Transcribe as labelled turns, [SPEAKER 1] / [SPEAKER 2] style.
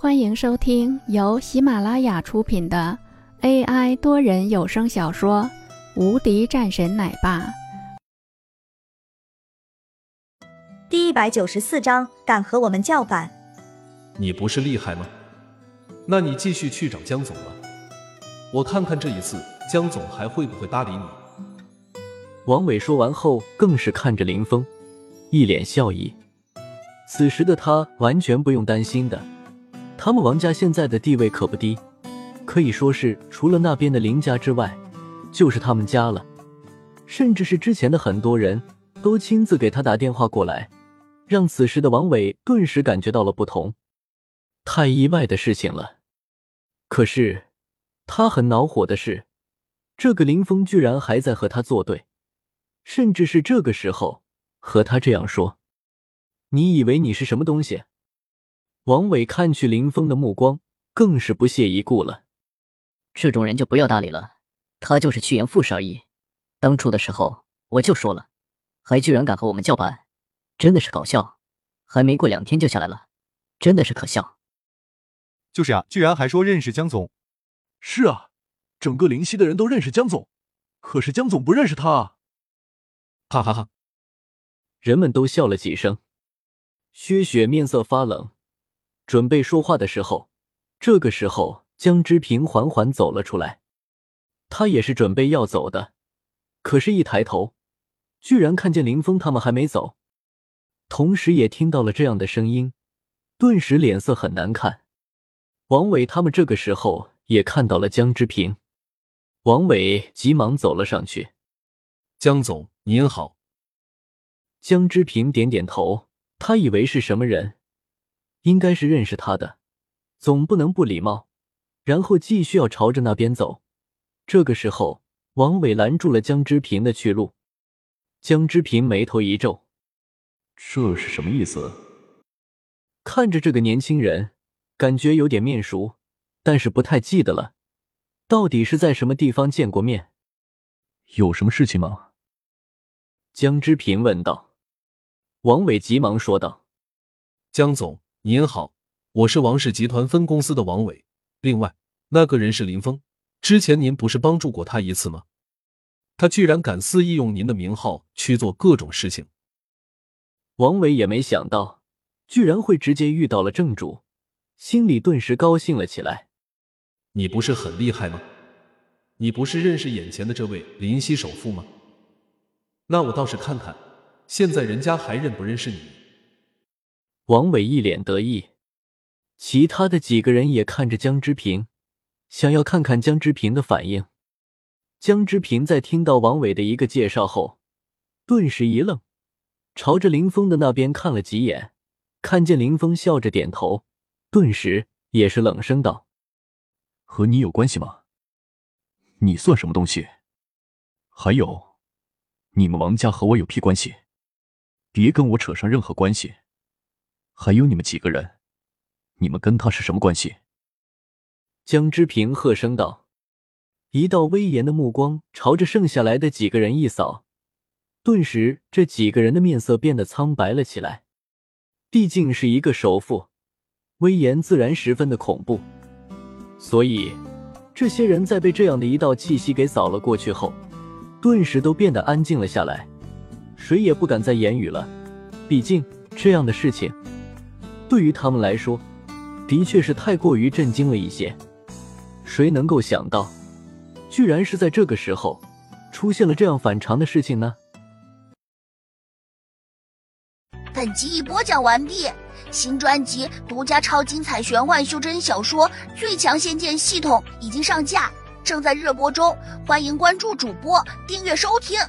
[SPEAKER 1] 欢迎收听由喜马拉雅出品的 AI 多人有声小说《无敌战神奶爸》
[SPEAKER 2] 第一百九十四章，敢和我们叫板？
[SPEAKER 3] 你不是厉害吗？那你继续去找江总吧，我看看这一次江总还会不会搭理你。
[SPEAKER 4] 王伟说完后，更是看着林峰，一脸笑意。此时的他完全不用担心的。他们王家现在的地位可不低，可以说是除了那边的林家之外，就是他们家了。甚至是之前的很多人都亲自给他打电话过来，让此时的王伟顿时感觉到了不同。太意外的事情了。可是他很恼火的是，这个林峰居然还在和他作对，甚至是这个时候和他这样说：“你以为你是什么东西？”王伟看去林峰的目光更是不屑一顾了。
[SPEAKER 5] 这种人就不要搭理了，他就是趋炎附势而已。当初的时候我就说了，还居然敢和我们叫板，真的是搞笑。还没过两天就下来了，真的是可笑。
[SPEAKER 6] 就是啊，居然还说认识江总。
[SPEAKER 7] 是啊，整个灵溪的人都认识江总，可是江总不认识他啊！
[SPEAKER 3] 哈哈哈，
[SPEAKER 4] 人们都笑了几声。薛雪面色发冷。准备说话的时候，这个时候江之平缓缓走了出来。他也是准备要走的，可是，一抬头，居然看见林峰他们还没走，同时也听到了这样的声音，顿时脸色很难看。王伟他们这个时候也看到了江之平，王伟急忙走了上去：“
[SPEAKER 3] 江总您好。”
[SPEAKER 4] 江之平点点头，他以为是什么人。应该是认识他的，总不能不礼貌，然后继续要朝着那边走。这个时候，王伟拦住了江之平的去路。江之平眉头一皱：“
[SPEAKER 7] 这是什么意思？”
[SPEAKER 4] 看着这个年轻人，感觉有点面熟，但是不太记得了，到底是在什么地方见过面？
[SPEAKER 7] 有什么事情吗？
[SPEAKER 4] 江之平问道。王伟急忙说道：“
[SPEAKER 3] 江总。”您好，我是王氏集团分公司的王伟。另外，那个人是林峰，之前您不是帮助过他一次吗？他居然敢肆意用您的名号去做各种事情。
[SPEAKER 4] 王伟也没想到，居然会直接遇到了正主，心里顿时高兴了起来。
[SPEAKER 3] 你不是很厉害吗？你不是认识眼前的这位林夕首富吗？那我倒是看看，现在人家还认不认识你。
[SPEAKER 4] 王伟一脸得意，其他的几个人也看着江之平，想要看看江之平的反应。江之平在听到王伟的一个介绍后，顿时一愣，朝着林峰的那边看了几眼，看见林峰笑着点头，顿时也是冷声道：“
[SPEAKER 7] 和你有关系吗？你算什么东西？还有，你们王家和我有屁关系？别跟我扯上任何关系。”还有你们几个人，你们跟他是什么关系？
[SPEAKER 4] 江之平喝声道，一道威严的目光朝着剩下来的几个人一扫，顿时这几个人的面色变得苍白了起来。毕竟是一个首富，威严自然十分的恐怖。所以，这些人在被这样的一道气息给扫了过去后，顿时都变得安静了下来，谁也不敢再言语了。毕竟这样的事情。对于他们来说，的确是太过于震惊了一些。谁能够想到，居然是在这个时候出现了这样反常的事情呢？
[SPEAKER 8] 本集已播讲完毕，新专辑独家超精彩玄幻修真小说《最强仙剑系统》已经上架，正在热播中，欢迎关注主播，订阅收听。